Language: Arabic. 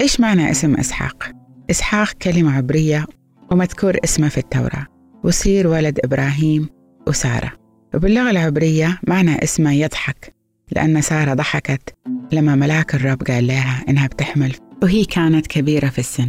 إيش معنى اسم إسحاق؟ إسحاق كلمة عبرية ومذكور اسمه في التوراة. وصير ولد إبراهيم وسارة. وباللغة العبرية معنى اسمه يضحك لأن سارة ضحكت لما ملاك الرب قال لها إنها بتحمل. وهي كانت كبيرة في السن.